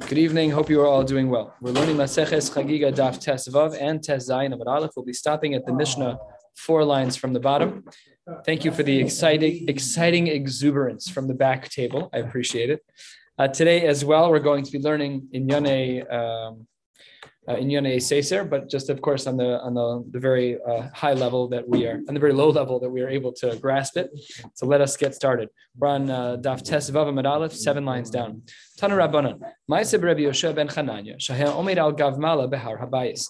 Good evening. Hope you are all doing well. We're learning Maseches Chagiga Daf Tes Vav and Tes Zayin of Aleph. We'll be stopping at the Mishnah four lines from the bottom. Thank you for the exciting, exciting exuberance from the back table. I appreciate it. Uh, today as well, we're going to be learning in Yone um, uh, in Yone Seser, but just of course on the on the, the very uh, high level that we are, on the very low level that we are able to grasp it. So let us get started. We're on uh, Daf Tes Vav Aleph, seven lines down. Tana Rabbanan, Ma'aseh Rabbi Yoshua ben Chananya, Shahel Omer al Gavmala behar Habayis.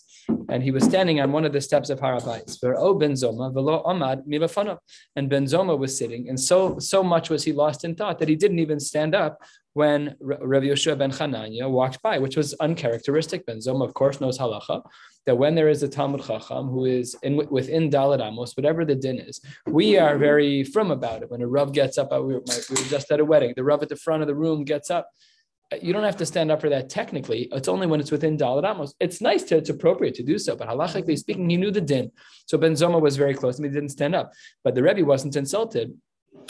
And he was standing on one of the steps of Har Habayis. Ve'o ben Zoma velo Amad milafanav. And Ben Zoma was sitting, and so so much was he lost in thought that he didn't even stand up when Rabbi Yoshua ben Chananya walked by, which was uncharacteristic. Ben Zoma, of course, knows halacha that when there is a Talmud Chacham who is in, within Dalad Amos, whatever the din is, we are very firm about it. When a Rav gets up, we were, we were just at a wedding, the Rav at the front of the room gets up. You don't have to stand up for that technically. It's only when it's within Dalad Amos. It's nice to, it's appropriate to do so, but halachically speaking, he knew the din. So Ben Zoma was very close and he didn't stand up. But the Rebbe wasn't insulted.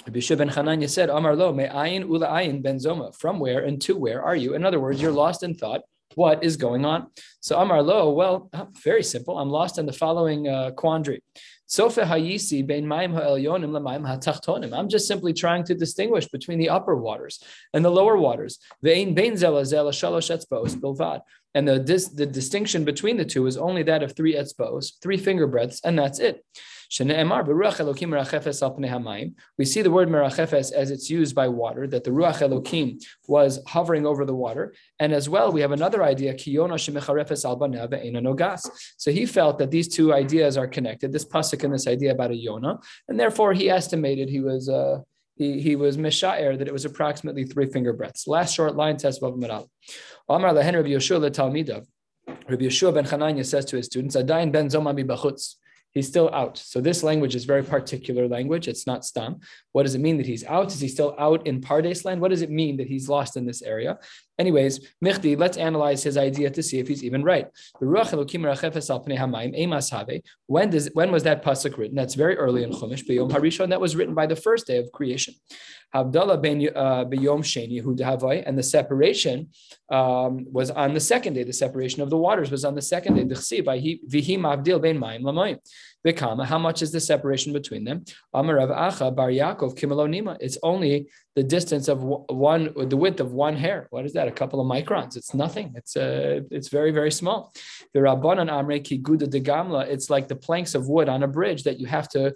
Rabbi ben Chananya said, Amar lo, me ayin ula ayin ben zoma. From where and to where are you? In other words, you're lost in thought. What is going on? So Amar lo, well, very simple. I'm lost in the following uh, quandary. Hayisi. I'm just simply trying to distinguish between the upper waters and the lower waters. And the, dis, the distinction between the two is only that of three etzbos, three finger breadths, and that's it. We see the word merachefes as it's used by water, that the Ruach Elokim was hovering over the water. And as well, we have another idea, So he felt that these two ideas are connected, this pasuk and this idea about a Yonah, and therefore he estimated he was uh, he, he was mishaer that it was approximately three finger breadths. Last short line test of Amar lehen Rabbi Yeshua Talmidav. Rabbi Yeshua ben Chananya says to his students, Adain ben zoma bachutz he's still out. So this language is very particular language. It's not stam. What does it mean that he's out? Is he still out in Pardes land? What does it mean that he's lost in this area? Anyways, Michdi, let's analyze his idea to see if he's even right. When does when was that pasuk written? That's very early in Chumash, B'yom Harishon. That was written by the first day of creation. Havdalah ben uh, Sheni Hudavai, and the separation um, was on the second day. The separation of the waters was on the second day. Mayim Lamayim. Vikama, how much is the separation between them? Amarav Acha Bar Yaakov Kimalonima. It's only the distance of one, the width of one hair. What is that? A couple of microns. It's nothing. It's uh, it's very very small. The Rabbanan Amre Ki Guda de Gamla. It's like the planks of wood on a bridge that you have to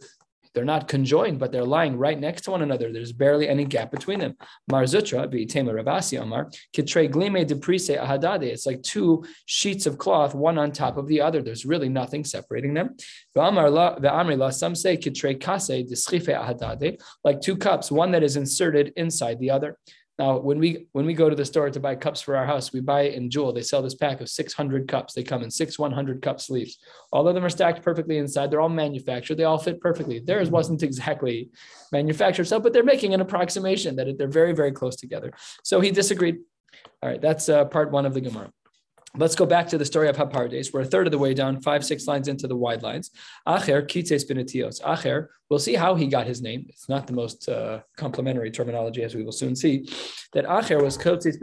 they're not conjoined, but they're lying right next to one another. There's barely any gap between them. Marzutra, V'itema Ravasi Amar, Kitre Glime Deprise Ahadade. It's like two sheets of cloth, one on top of the other. There's really nothing separating them. V'amri some say Kitre Kase Deschife Ahadade, like two cups, one that is inserted inside the other. Now, when we when we go to the store to buy cups for our house, we buy it in Jewel. They sell this pack of 600 cups. They come in six 100 cup sleeves. All of them are stacked perfectly inside. They're all manufactured. They all fit perfectly. Theirs wasn't exactly manufactured so, but they're making an approximation that they're very very close together. So he disagreed. All right, that's uh, part one of the Gemara. Let's go back to the story of Hapardes. We're a third of the way down, five, six lines into the wide lines. Acher kitses benetios. Acher, we'll see how he got his name. It's not the most uh, complimentary terminology, as we will soon see. That Acher was kitses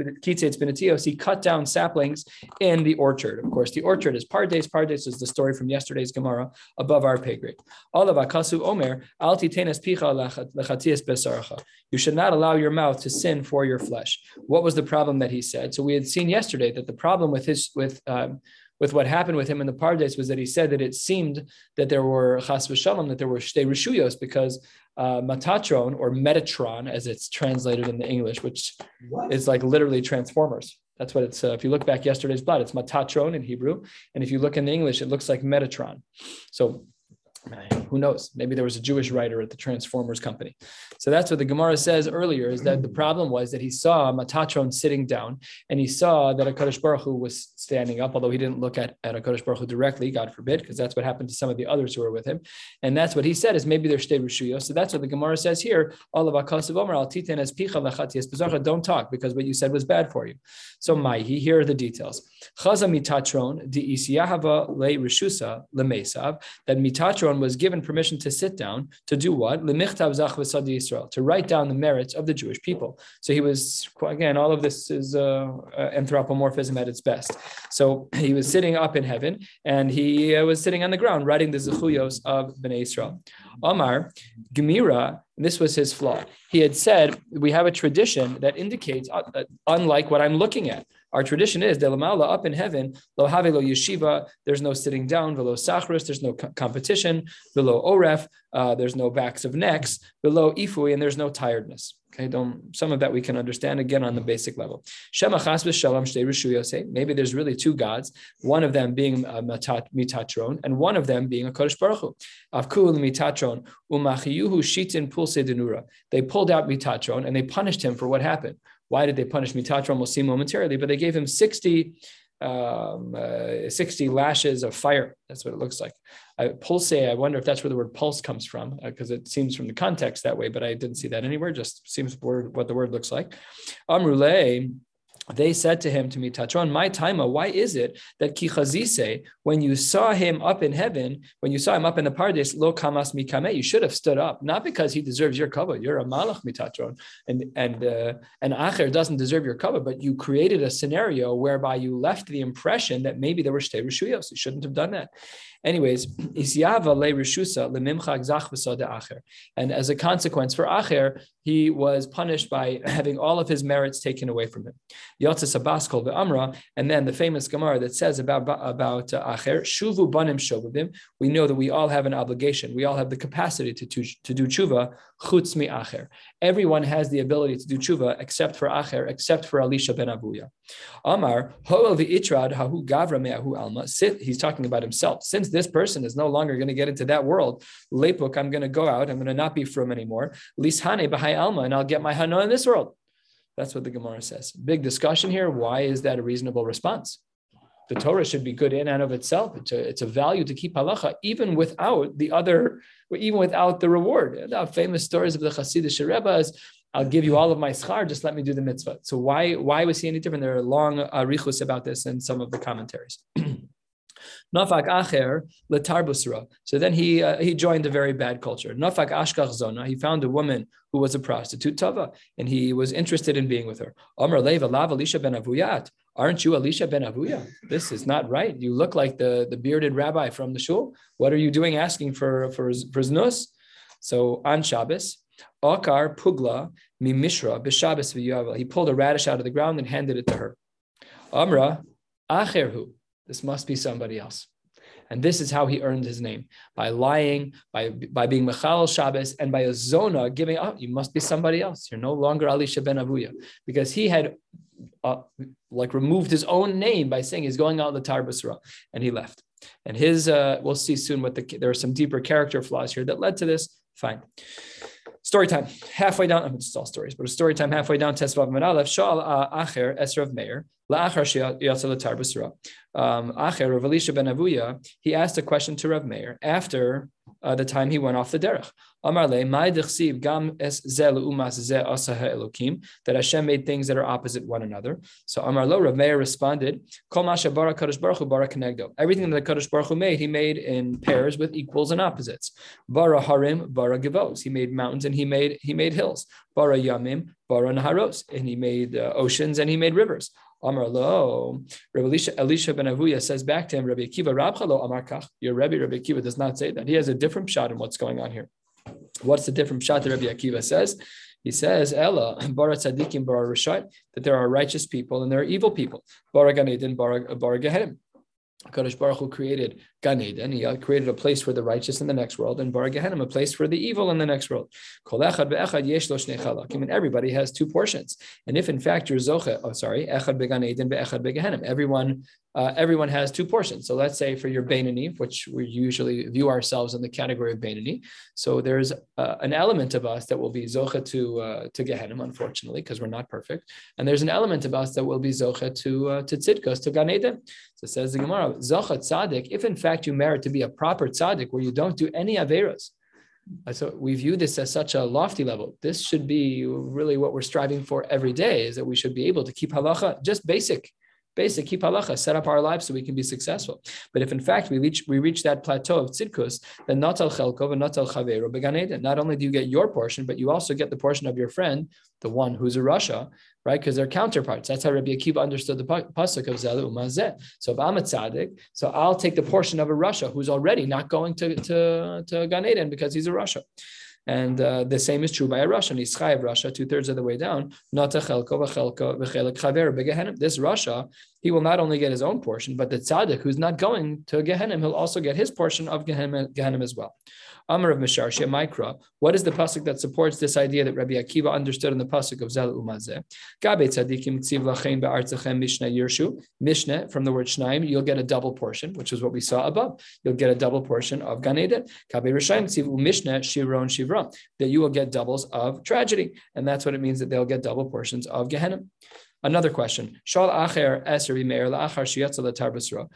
benetios. He cut down saplings in the orchard. Of course, the orchard is Pardes. Pardes is the story from yesterday's Gemara above our pay grade. Of Akasu Omer, al titenes picha lechatias. You should not allow your mouth to sin for your flesh. What was the problem that he said? So we had seen yesterday that the problem with his his with um, with what happened with him in the Pardes was that he said that it seemed that there were chas v'shalom, that there were shtei rishuyos because uh, Metatron or Metatron, as it's translated in the English, which what? is like literally transformers. That's what it's. Uh, if you look back yesterday's blood, it's matatron in Hebrew, and if you look in the English, it looks like Metatron. So who knows? Maybe there was a Jewish writer at the Transformers company. So that's what the Gemara says earlier is that the hmm. problem was that he saw Matatron sitting down and he saw that a HaKadosh Baruch Hu was standing up, although he didn't look at, at HaKadosh Baruch Hu directly, God forbid, because that's what happened to some of the others who were with him. And that's what he said is maybe they're stayed Rishuyo. So that's what the Gemara says here. All of Omer, al titen as picha don't talk because what you said was bad for you. So Maihi, here are the details. Chaza mitatron le rishusa lemesav that mitatron was given permission to sit down to do what lemichtav zach Israel to write down the merits of the Jewish people. So he was again, all of this is uh, uh, anthropomorphism at its best. So he was sitting up in heaven and he uh, was sitting on the ground writing the zechuyos of Bnei Israel. Omar Gemira, this was his flaw. He had said we have a tradition that indicates, uh, uh unlike what I'm looking at. Our tradition is delamala up in heaven, lo have lo yeshiva. There's no sitting down, below sachris. There's no competition, below oref. Uh, there's no backs of necks, below ifui, and there's no tiredness. Okay, don't some of that we can understand again on the basic level. Maybe there's really two gods, one of them being uh, mitatron, and one of them being a Kodesh Baruch Hu. Avkul mitatron umachiyuhu shitin pulse denura. They pulled out mitatron and they punished him for what happened. Why did they punish Mitatron? We'll see momentarily, but they gave him 60, um, uh, 60 lashes of fire. That's what it looks like. I, pulse, I wonder if that's where the word pulse comes from, because uh, it seems from the context that way, but I didn't see that anywhere. Just seems word, what the word looks like. Amrule, they said to him, to me, Tatron, my taima, why is it that Kichazise, when you saw him up in heaven, when you saw him up in the paradise, lo kamas mikame, you should have stood up, not because he deserves your cover. You're a malach mitatron, and and uh, and Acher doesn't deserve your cover, but you created a scenario whereby you left the impression that maybe there were shtei rishuyos. You shouldn't have done that. Anyways, isyava le rishusa zach acher, and as a consequence for Acher, he was punished by having all of his merits taken away from him. Yotzes the Amra, and then the famous Gemara that says about about uh, Acher, Shuvu Banim Shovavim. We know that we all have an obligation. We all have the capacity to, to, to do tshuva. Chutz mi Acher. Everyone has the ability to do tshuva except for Acher, except for Elisha ben Avuya. Amar hahu gavra me'ahu alma. He's talking about himself. Since this person is no longer going to get into that world, lepuk, I'm going to go out. I'm going to not be from anymore. Lishane b'hai alma, and I'll get my hana in this world. That's what the Gemara says. Big discussion here. Why is that a reasonable response? The Torah should be good in and of itself. It's a, it's a value to keep halacha, even without the other, even without the reward. The famous stories of the Hasidic Rebbe's, I'll give you all of my schar, just let me do the mitzvah. So why, why was he any different? There are long arichus about this in some of the commentaries. Nafak Acher Letarbusra. So then he uh, he joined a very bad culture. Nafak Ashkach Zona. He found a woman who was a prostitute Tava, and he was interested in being with her. Amr Leva Lav ben Avuyat. Aren't you Elisha ben Avuya? This is not right. You look like the, the bearded rabbi from the shul. What are you doing asking for for, for znus? So on Shabbos, Akar Pugla Mimishra B'Shabbos He pulled a radish out of the ground and handed it to her. Amra Acherhu. This must be somebody else. And this is how he earned his name by lying, by, by being Mechal Shabbos, and by a zona giving up. You must be somebody else. You're no longer Ali ben Avuya because he had uh, like removed his own name by saying he's going out the Tarbasra and he left. And his, uh, we'll see soon what the, there are some deeper character flaws here that led to this. Fine. Story time. Halfway down, I mean, it's all stories, but a story time halfway down. Tesvav Menalef Shal uh, Acher Esrav Meir La'achar Yatzel Tar B'Sura. Um, Acher Rav Elisha ben Avuya. He asked a question to Rav Meir after uh, the time he went off the derech. Amar le, my dechsiv gam es ze umas ze asa elokim that Hashem made things that are opposite one another. So Amar lo, Rav Meir responded, Kol masha bara kadosh baruch hu bara kenegdo. Everything that the Kadosh Baruch Hu made, he made in pairs with equals and opposites. Bara harim, bara givos. He made mountains and he made he made hills. Bara yamim, bara naharos, and he made uh, oceans and he made rivers. Amar lo, Rabbi Elisha, Elisha ben Avuya says back to him, Rabbi Akiva Rabcha lo Amar kach. Your Rabbi, Rabbi Akiva does not say that. He has a different shot in what's going on here. What's the different shot that Rabbi Akiva says? He says, Ella, bara tzadikim, bara rishai, that there are righteous people and there are evil people. Bara ganedin, bara, bara gehenim. Kadosh Baruch Hu created Gan Eden. He created a place for the righteous in the next world, and Bar Gehenim, a place for the evil in the next world. And everybody has two portions. And if in fact you're zoche, oh sorry, echad began Eden be'echad begehenim, everyone uh, everyone has two portions. So let's say for your Bainani, which we usually view ourselves in the category of Bainani. So there's uh, an element of us that will be Zocha to uh, to Gehenim, unfortunately, because we're not perfect. And there's an element of us that will be Zocha to uh, to Tzidkos, to Gan Eden. So says the Gemara, Zocha Tzaddik, if in fact you merit to be a proper Tzaddik where you don't do any Averas, uh, so we view this as such a lofty level. This should be really what we're striving for every day is that we should be able to keep halacha just basic basic keep halacha, set up our lives so we can be successful. But if in fact we reach we reach that plateau of tzidkus, then natal chelkov and natal chaveru beganeden. Not only do you get your portion, but you also get the portion of your friend, the one who's a rasha, right? Because they're counterparts. That's how Rabbi Akiva understood the pasuk of Zelu Umazeh. So if I'm a tzaddik, so I'll take the portion of a rasha who's already not going to to, to Gan Eden because he's a rasha. And uh, the same is true by a rasha. Nischayev Russia two thirds of the way down. Not a chelko, v'chelko, v'chelik chaver begehenim. This Russia, he will not only get his own portion, but the tzaddik who's not going to Gehenim, he'll also get his portion of Gehenim, Gehenim as well. Amar of Misharshia Mikra. What is the pasuk that supports this idea that Rabbi Akiva understood in the pasuk of Zel Umazeh? Gabe tzadikim tziv lachem be'artzachem mishnah yirshu. From the word shnaim, you'll get a double portion, which is what we saw above. You'll get a double portion of Gan Eden. Gabe rishayim tziv mishnah shivron shivra. That you will get doubles of tragedy, and that's what it means that they'll get double portions of Gehenna. Another question. Shal Acher Eser Meir La'achar Shiyatza Latarbasra.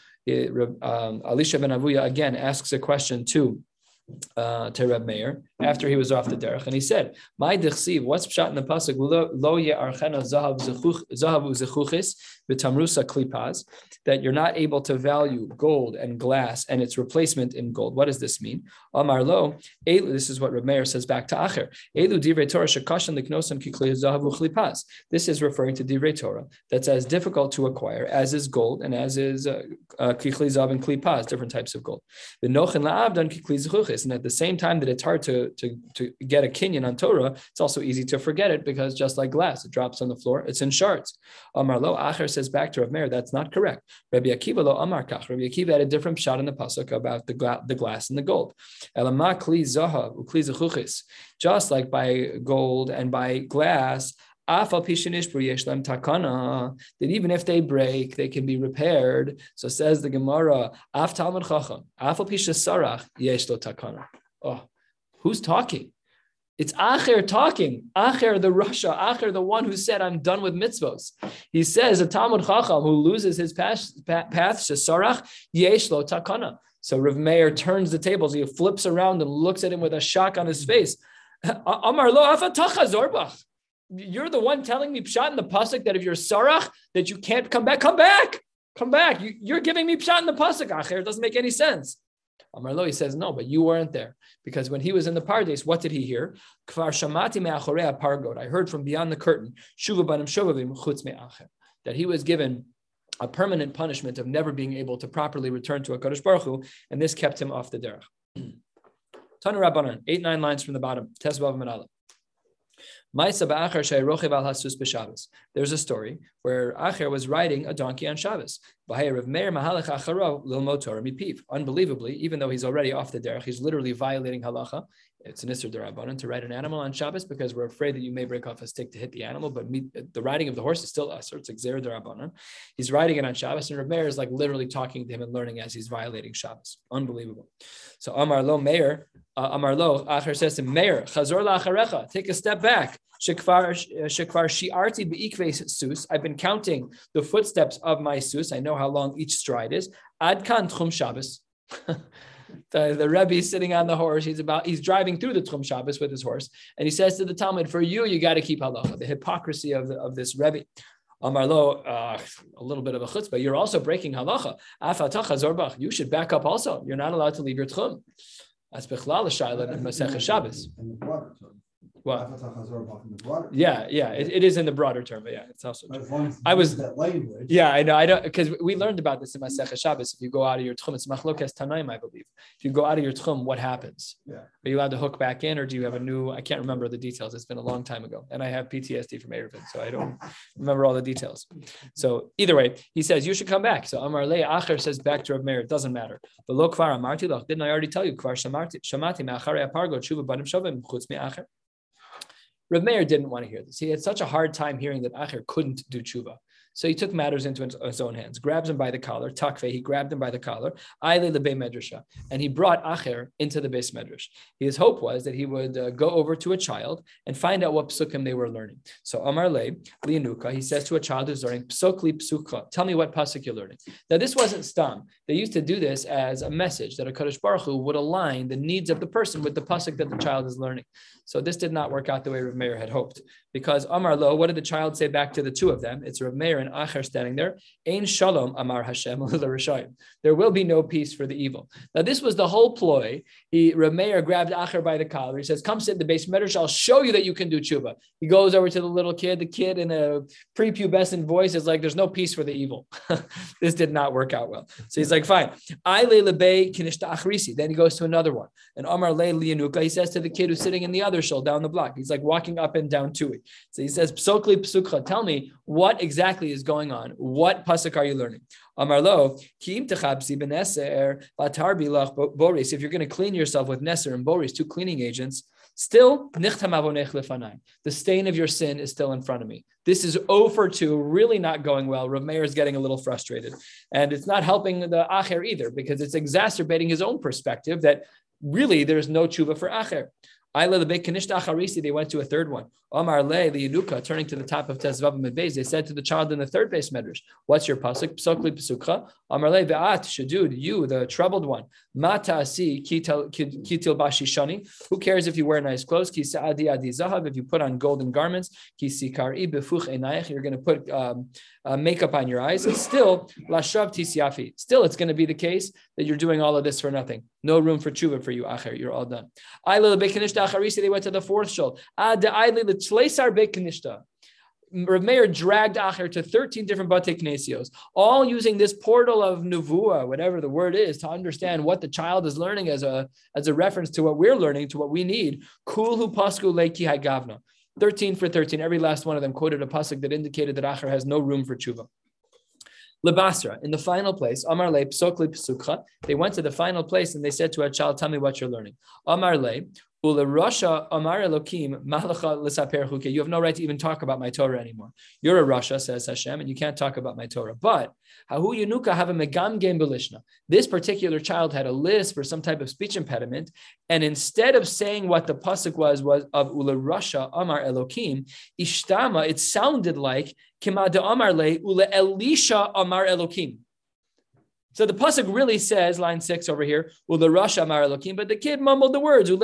Um, Elisha ben Avuya again asks a question to uh, Reb Meir after he was off the derech, and he said, "My dichsiv, what's pshat in the pasuk? Lo ye archena zahav zechuchis v'tamrusa klipaz." That you're not able to value gold and glass and its replacement in gold. What does this mean? Amar lo, this is what Reb says back to Acher. Elu divrei Torah shekashan liknosam kikli zahav klipaz. This is referring to divrei Torah that's as difficult to acquire as is gold and as is uh, uh, kikli zahav and klipaz, different types of gold. The nochin la'avdan kikli zechuchis, and at the same time that it's hard to to, to, get a kinyan on Torah, it's also easy to forget it because just like glass, it drops on the floor, it's in shards. Amar lo Acher says back to Rav Meir, that's not correct. Rabbi Akiva lo Amar kach. Rabbi Akiva had a different shot in the pasuk about the, gla- the glass and the gold. Elama kli zahav ukli Just like by gold and by glass, that even if they break, they can be repaired. So says the Gemara, Af Talmud Chacham, Sarach Yesh Takana. Oh, Who's talking? It's Acher talking. Acher, the rasha. Acher, the one who said, I'm done with mitzvos. He says, a Talmud Chacham who loses his path, Shesarach, Yesh lo takana. So Rav Meir turns the tables. He flips around and looks at him with a shock on his face. Amar lo afatacha zorbach. You're the one telling me pshat in the pasuk that if you're sarach, that you can't come back. Come back. Come back. You, are giving me pshat in the pasuk, Acher. It doesn't make any sense. Amarlo, he says, no, but you weren't there. Because when he was in the Pardes, what did he hear? Kvar shamati pargot. I heard from beyond the curtain, shuva banim shovavim chutz me'achem. that he was given a permanent punishment of never being able to properly return to a Kadosh Baruch Hu, and this kept him off the derech. Tanu Rabbanan, eight, nine lines from the bottom. Tesvav Manala. There's a story where Acher was riding a donkey on Shabbos. Unbelievably, even though he's already off the derech, he's literally violating halacha. It's an Isser Darabanan to ride an animal on Shabbos because we're afraid that you may break off a stick to hit the animal, but the riding of the horse is still Isser. It's Xer Darabanan. He's riding it on Shabbos, and Rav Meir is like literally talking to him and learning as he's violating Shabbos. Unbelievable. So Amar Lo Meir, uh, Amar Lo, Acher says to Meir, Chazor La'acharecha, take a step back. Shekvar shi'arti be'ikve sus. I've been counting the footsteps of my sus. I know how long each stride is. Ad kan tchum Shabbos. the, the Rebbe is sitting on the horse. He's about he's driving through the Tchum Shabbos with his horse, and he says to the Talmud, "For you, you got to keep halacha." The hypocrisy of, the, of this Rebbe. Amarlo, uh, a little bit of a chutzpah. You're also breaking halacha. You should back up also. You're not allowed to leave your tchum. That's bechlal shayla in Masech Shabbos. What? Yeah, yeah, it, it is in the broader term, but yeah, it's also. I was that language. Yeah, I know. I don't because we learned about this in Masech Shabbos. If you go out of your tchum, it's machlokes tanaim, I believe. If you go out of your tchum, what happens? Yeah. Are you allowed to hook back in, or do you have a new? I can't remember the details. It's been a long time ago, and I have PTSD from Eruvin, so I don't remember all the details. So either way, he says you should come back. So Amar Le Acher says back to Rav Meir, it doesn't matter. But lo kvar amarti Didn't I already tell you kvar shamati shamati me'acharei apargo tshuva banim chutz me'acher. Rav Meir didn't want to hear this. He had such a hard time hearing that Acher couldn't do tshuva. So he took matters into his own hands, grabs him by the collar, takve, he grabbed him by the collar, aile the medrasha, and he brought Acher into the beis medrash. His hope was that he would uh, go over to a child and find out what psukim they were learning. So Amar Le, Lianuka, he says to a child who's learning, psukli psukha, tell me what pasuk you're learning. Now this wasn't stam. They used to do this as a message that a Kadosh Baruch Hu would align the needs of the person with the pasuk that the child is learning. So this did not work out the way Rav Meir had hoped. Because Amar Lo, what did the child say back to the two of them? It's Rav Meir and Acher standing there. Ein Shalom Amar Hashem There will be no peace for the evil. Now this was the whole ploy. He Rav Meir grabbed Acher by the collar. He says, "Come sit in the base medrash. I'll show you that you can do tshuva." He goes over to the little kid. The kid in a prepubescent voice is like, "There's no peace for the evil." this did not work out well. So he's like, "Fine." I Then he goes to another one. And Amar Le Lianuka, he says to the kid who's sitting in the other shul down the block. He's like walking up and down to it. So he says, Psokli Psukha, tell me what exactly is going on. What pasuk are you learning? Amar Lo, Kim Batar Bilach Boris. If you're going to clean yourself with Neser and Boris, two cleaning agents, still the stain of your sin is still in front of me. This is over 2, really not going well. Rav is getting a little frustrated, and it's not helping the acher either because it's exacerbating his own perspective that really there's no tshuva for acher. They went to a third one. Omar Le, the Yenuka, turning to the top of Tezvav Medbeis, they said to the child in the third base medrash, What's your pasuk? Psokli Pesukha. Amar Le, Ve'at, Shadud, you, the troubled one. Mata si kitil bashi shani. Who cares if you wear nice clothes? Ki sa'adi adi zahav, if you put on golden garments. Ki sikari befuch enayach, you're going to put um, uh, makeup on your eyes. And still, lashav tisiafi. Still, it's going to be the case that you're doing all of this for nothing. No room for tshuva for you, acher. You're all done. They went to the fourth shul. Rav Meir dragged Acher to 13 different Bate Knesios, all using this portal of Nuvua, whatever the word is, to understand what the child is learning as a, as a reference to what we're learning, to what we need. Kulhu Pasku Leiki Gavna. 13 for 13. Every last one of them quoted a pasuk that indicated that Acher has no room for tshuva. Lebasra, in the final place, Amar Le, Psokli Psukha, they went to the final place and they said to a child, Tell me what you're learning. Amar Le, Ula Rasha Amar Elokim Malacha L'Saper Chuke. You have no right to even talk about my Torah anymore. You're a Rasha, says Hashem, and you can't talk about my Torah. But Hahu Yunuka have a Megam Game Belishna. This particular child had a lisp or some type of speech impediment, and instead of saying what the pasuk was was of Ula Rasha Amar Elokim, Ishtama, it sounded like Kimada Amar Le Ula Elisha Amar Elokim. So the pasuk really says, line six over here, Rasha Amar Elokim, but the kid mumbled the words, and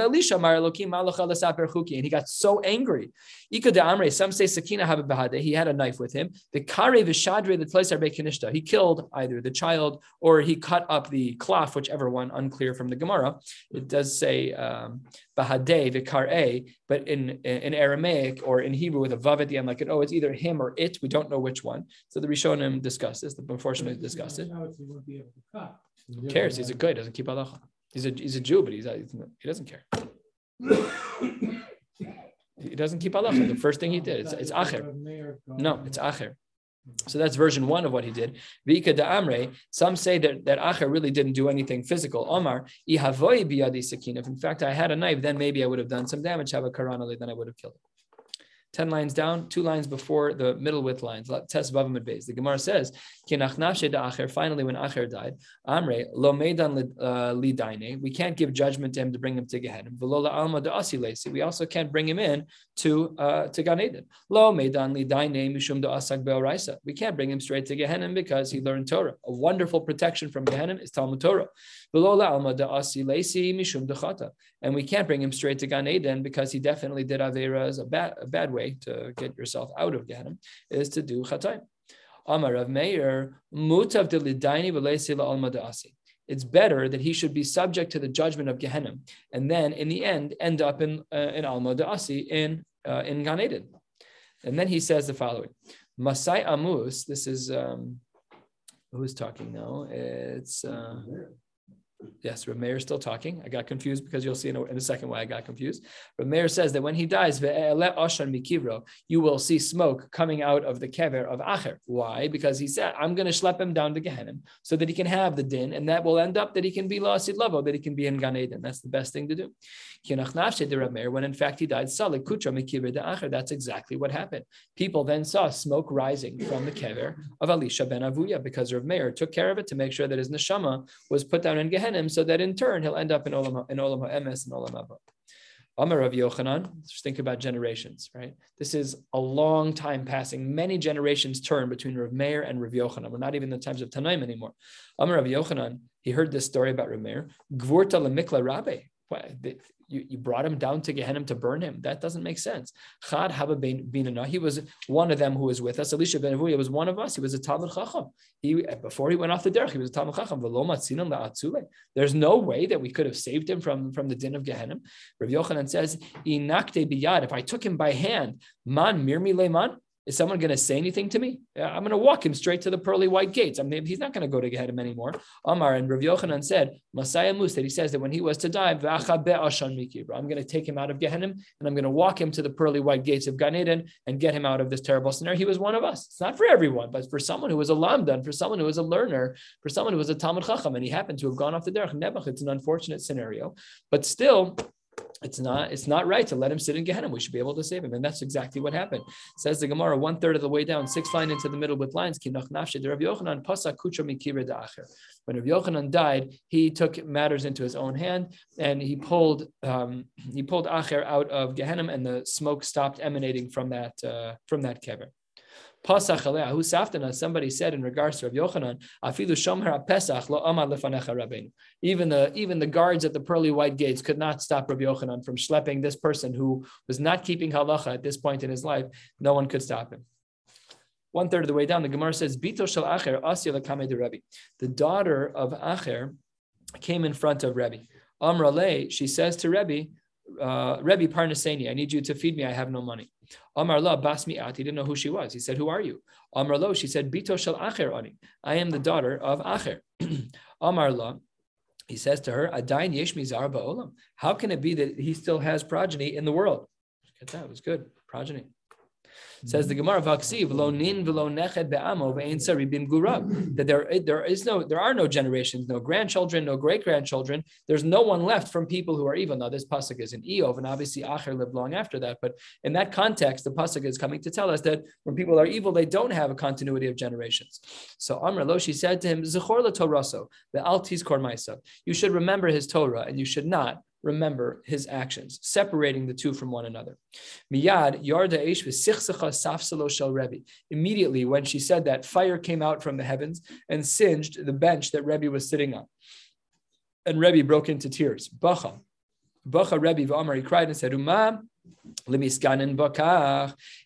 he got so angry. Ika Amre, some say Sakina Habibahade, he had a knife with him. The Kare Vishadre, the Tleisar Bekinishta, he killed either the child or he cut up the cloth, whichever one, unclear from the Gemara. It does say um, Bahade, but in, in Aramaic or in Hebrew with a Vav at the end, like, oh, it's either him or it. We don't know which one. So the Rishonim discuss this, the unfortunately discuss it. Who cares? He's a good, doesn't keep halacha. He's a, he's a Jew, but he's, he doesn't care. he doesn't keep halacha. The first thing he did, it's, it's acher. No, it's acher. So that's version one of what he did. Vika da Amre, some say that, that Acher really didn't do anything physical. Omar, If in fact I had a knife, then maybe I would have done some damage, have a karanali, then I would have killed him. 10 lines down, two lines before the middle width lines. Test Bavamid Beis. The Gemara says, finally, when Acher died, Amre, lo medan uh, lidaine, we can't give judgment to him to bring him to Gehenna. alma We also can't bring him in to uh, to Gan Eden. Lo medan lidaine mishum asak Bel Raisa. We can't bring him straight to Gehenna because he learned Torah. A wonderful protection from Gehenna is Talmud Torah. Alma And we can't bring him straight to Gan Eden because he definitely did Averas a bad, a bad way to get yourself out of Gehenna is to do Chatayim. Amar of Meir, mutav de It's better that he should be subject to the judgment of Gehenna, and then in the end end up in uh, in Alma Asi in uh, in Gan Eden. And then he says the following: Masai Amus. This is um, who's talking now. It's. Uh, Yes, Rameir is still talking. I got confused because you'll see in a, in a second why I got confused. Rameir says that when he dies, you will see smoke coming out of the kever of Acher. Why? Because he said, I'm going to schlep him down to Gehenna so that he can have the din, and that will end up that he can be Lasid Lavo, that he can be in Gan Eden. That's the best thing to do. When in fact he died, that's exactly what happened. People then saw smoke rising from the kever of Elisha ben Avuya because Rav took care of it to make sure that his neshama was put down in Gehenna, so that in turn he'll end up in Olam, in Olam HaEmes and Olam Haba. Amar Rav Yochanan, just think about generations, right? This is a long time passing. Many generations turn between Rav Meir and Rav Yochanan. We're not even in the times of Tanaim anymore. Amar Rav Yochanan, he heard this story about Rav Meir. Lemikla rabbe. You, you brought him down to Gehenna to burn him. That doesn't make sense. Chad Haba he was one of them who was with us. Elisha ben Avuya was one of us. He was a Talmud Chacham. He before he went off the derech, he was a Talmud Chacham. There's no way that we could have saved him from, from the din of Gehenna. Rav Yochanan says, Inakte biyad. If I took him by hand, man mirmi leman, is someone going to say anything to me? I'm going to walk him straight to the pearly white gates. I mean, he's not going to go to Gehenna anymore. Amar and Rav Yochanan said, Messiah Mus, that he says that when he was to die, I'm going to take him out of Gehenna and I'm going to walk him to the pearly white gates of Gan Eden and get him out of this terrible scenario. He was one of us. It's not for everyone, but for someone who was a lamdan, for someone who was a learner, for someone who was a Talmud Chacham, and he happened to have gone off the derech Nebuch. It's an unfortunate scenario, but still it's not it's not right to let him sit in Gehenna. We should be able to save him, and that's exactly what happened. Says the Gemara, one third of the way down, six line into the middle with lines. When Rav Yochanan died, he took matters into his own hand, and he pulled um, he pulled Acher out of Gehenna, and the smoke stopped emanating from that uh, from that kever. Pasach who saftana, somebody said in regards to Rav Yochanan, Afilu Shomer Pesach lo lefanecha Rabbeinu. Even the even the guards at the pearly white gates could not stop Rav Yochanan from schlepping this person who was not keeping halacha at this point in his life. No one could stop him. One third of the way down, the Gemara says, Bito shel Acher asya lekame de Rebbe. The daughter of Acher came in front of Rebbe. Amrale, she says to Rebbe, uh, Parnaseni, I need you to feed me. I have no money. Amar la basmi at. He didn't know who she was. He said, "Who are you?" Amar lo. She said, "Bito shel acher ani. I am the daughter of acher." Amar la. He says to her, "Adain yesh mizar ba'olam." How can it be that he still has progeny in the world? Get that? It was good progeny. Says the Gemara Vaksiv, lo nin v'lo neched be'amo ve'ein saribim gurab. That there, there is no, there are no generations, no grandchildren, no great grandchildren. There's no one left from people who are evil. Now this pasuk is in Iyov, and obviously Acher lived long after that. But in that context, the pasuk is coming to tell us that when people are evil, they don't have a continuity of generations. So Amr Lo, she said to him, Zechor la Toraso, the Altis Kormaisa. You should remember his Torah, and you should not remember his actions, separating the two from one another. Miyad yarda safsalo shel Rebbe. Immediately, when she said that, fire came out from the heavens and singed the bench that Rebbe was sitting on. And Rebbe broke into tears. Bacha. Bacha Rebbe V'amar, he cried and said, Umam,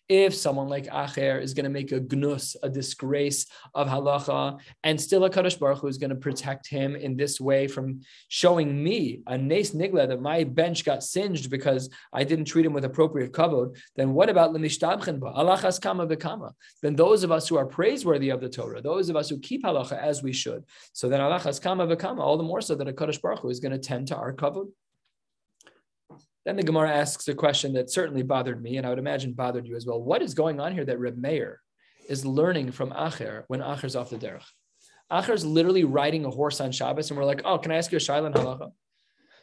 if someone like Acher is going to make a gnus, a disgrace of halacha, and still a Kadosh Baruch Hu is going to protect him in this way from showing me a nes nigla that my bench got singed because I didn't treat him with appropriate kavod, then what about lemishtabchen ba alachas kama v'kama? Then those of us who are praiseworthy of the Torah, those of us who keep halacha as we should, so then alachas kama v'kama, all the more so that a Kadosh Baruch Hu is going to tend to our kavod. Then the Gemara asks a question that certainly bothered me, and I would imagine bothered you as well. What is going on here that Reb Meir is learning from Acher when Acher's off the derech? Acher's literally riding a horse on Shabbos, and we're like, oh, can I ask you a shailan halacha?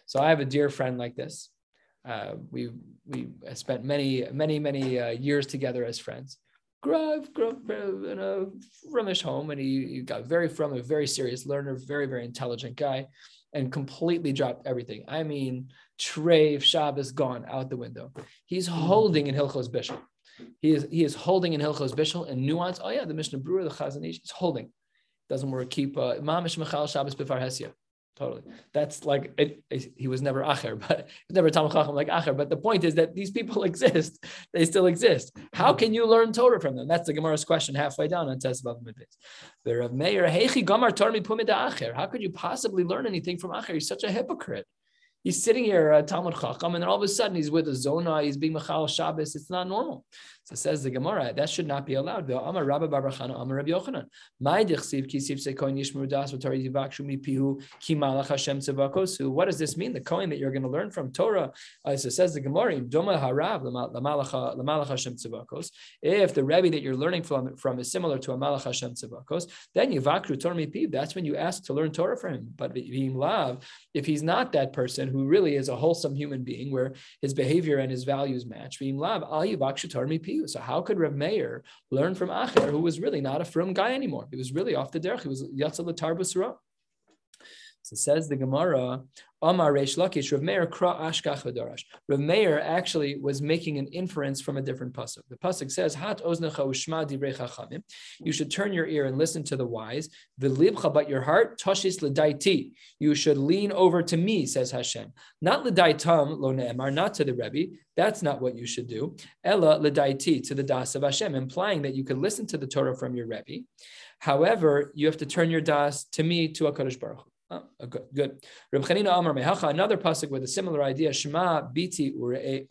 So I have a dear friend like this. Uh, we we spent many many many uh, years together as friends. Grew up, up in a frumish home, and he, he got very from a very serious learner, very very intelligent guy, and completely dropped everything. I mean, Trev Shabbos gone out the window. He's holding in Hilchos Bishul. He is he is holding in Hilchos Bishul and nuance. Oh yeah, the Mishnah Berurah, the Chazon Ish, is holding. Doesn't work. Keep uh, Mamish Mechal Shabbos Bifar Hesia. Totally. That's like it, it, he was never Acher, but never Talmud Chacham like Acher. But the point is that these people exist. They still exist. How can you learn Torah from them? That's the Gemara's question halfway down on Test above Middays. The Rav Meir Heichi Gamar Tormi Pumida Acher. How could you possibly learn anything from Acher? He's such a hypocrite. He's sitting here at Talmud Chacham, and then all of a sudden he's with a Zona, he's being Machal Shabbos. It's not normal. So says the Gemara, that should not be allowed. My yishmur das ki malach Hashem. What does this mean? The coin that you're going to learn from Torah. Uh, so says the Gemara, Hashem. If the Rebbe that you're learning from, from is similar to a malach Hashem tzevakos, then yivakru Torah mipihu. That's when you ask to learn Torah from him. But being lav, if he's not that person who really is a wholesome human being, where his behavior and his values match, being lav al yivakshu Torah mipihu. So how could Rav Meir learn from Acher, who was really not a firm guy anymore? He was really off the derech. He was Yatzal Tarbusra. So says the Gemara, Amar Reish Lakish, Rav Meir Kra Ashkach V'Darash. Rav Meir actually was making an inference from a different pasuk. The pasuk says, Hat Oznecha Ushma Divrei. You should turn your ear and listen to the wise. V'libcha, but your heart, Tashis L'daiti. You should lean over to me, says Hashem. Not L'daitam Lo Ne'emar, not to the Rebbe. That's not what you should do. Ella L'daiti, to the Das of Hashem, implying that you could listen to the Torah from your Rebbe. However, you have to turn your Das to me, to HaKadosh Baruch Hu. Oh, good. good. Reb Chanina Amar Mehacha, another pasuk with a similar idea. Shema biti uri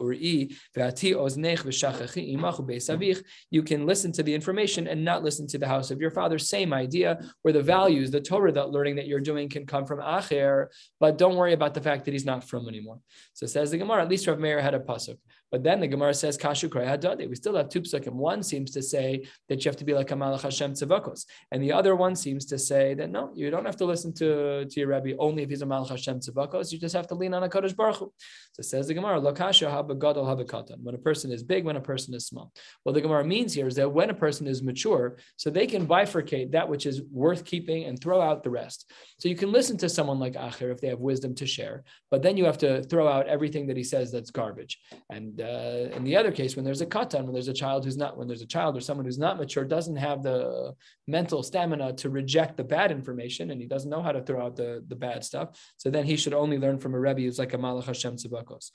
ve'ati oznech imachu beisavich. You can listen to the information and not listen to the house of your father. Same idea, where the values, the Torah that learning that you're doing can come from Acher, but don't worry about the fact that he's not from anymore. So says the Gemara. At least Rav Meir had a pasuk. But then the Gemara says Kashu Hadade. We still have two psukim. One seems to say that you have to be like Kamalach Hashem Tzavakos, and the other one seems to say that no, you don't have to listen to, to your Rebbe only if he's a Malach Hashem Tzavakos. You just have to lean on a Kodesh Baruch Hu. So says the Gemara, Lokasha Habagadol Habakatan. When a person is big, when a person is small. What the Gemara means here is that when a person is mature, so they can bifurcate that which is worth keeping and throw out the rest. So you can listen to someone like Acher if they have wisdom to share, but then you have to throw out everything that he says that's garbage. And uh, in the other case, when there's a katan, when there's a child who's not, when there's a child or someone who's not mature, doesn't have the mental stamina to reject the bad information, and he doesn't know how to throw out the, the bad stuff. So then he should only learn from a rebbe who's like a malach Hashem tzibakos.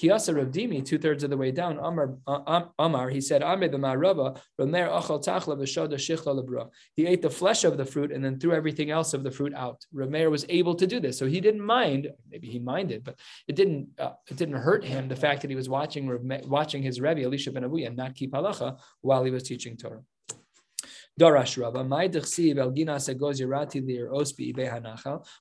Kiyasa Rav Dimi, two thirds of the way down, Amar, uh, Amar he said, Amr the Maraba, Ramer achal tachla v'shoda shichla lebra. He ate the flesh of the fruit and then threw everything else of the fruit out. Rameir was able to do this, so he didn't mind. Maybe he minded, but it didn't. Uh, it didn't hurt him the fact that he was watching watching his Rebbe Elisha ben Avuya not keep halacha while he was teaching Torah. Darash Rabba, my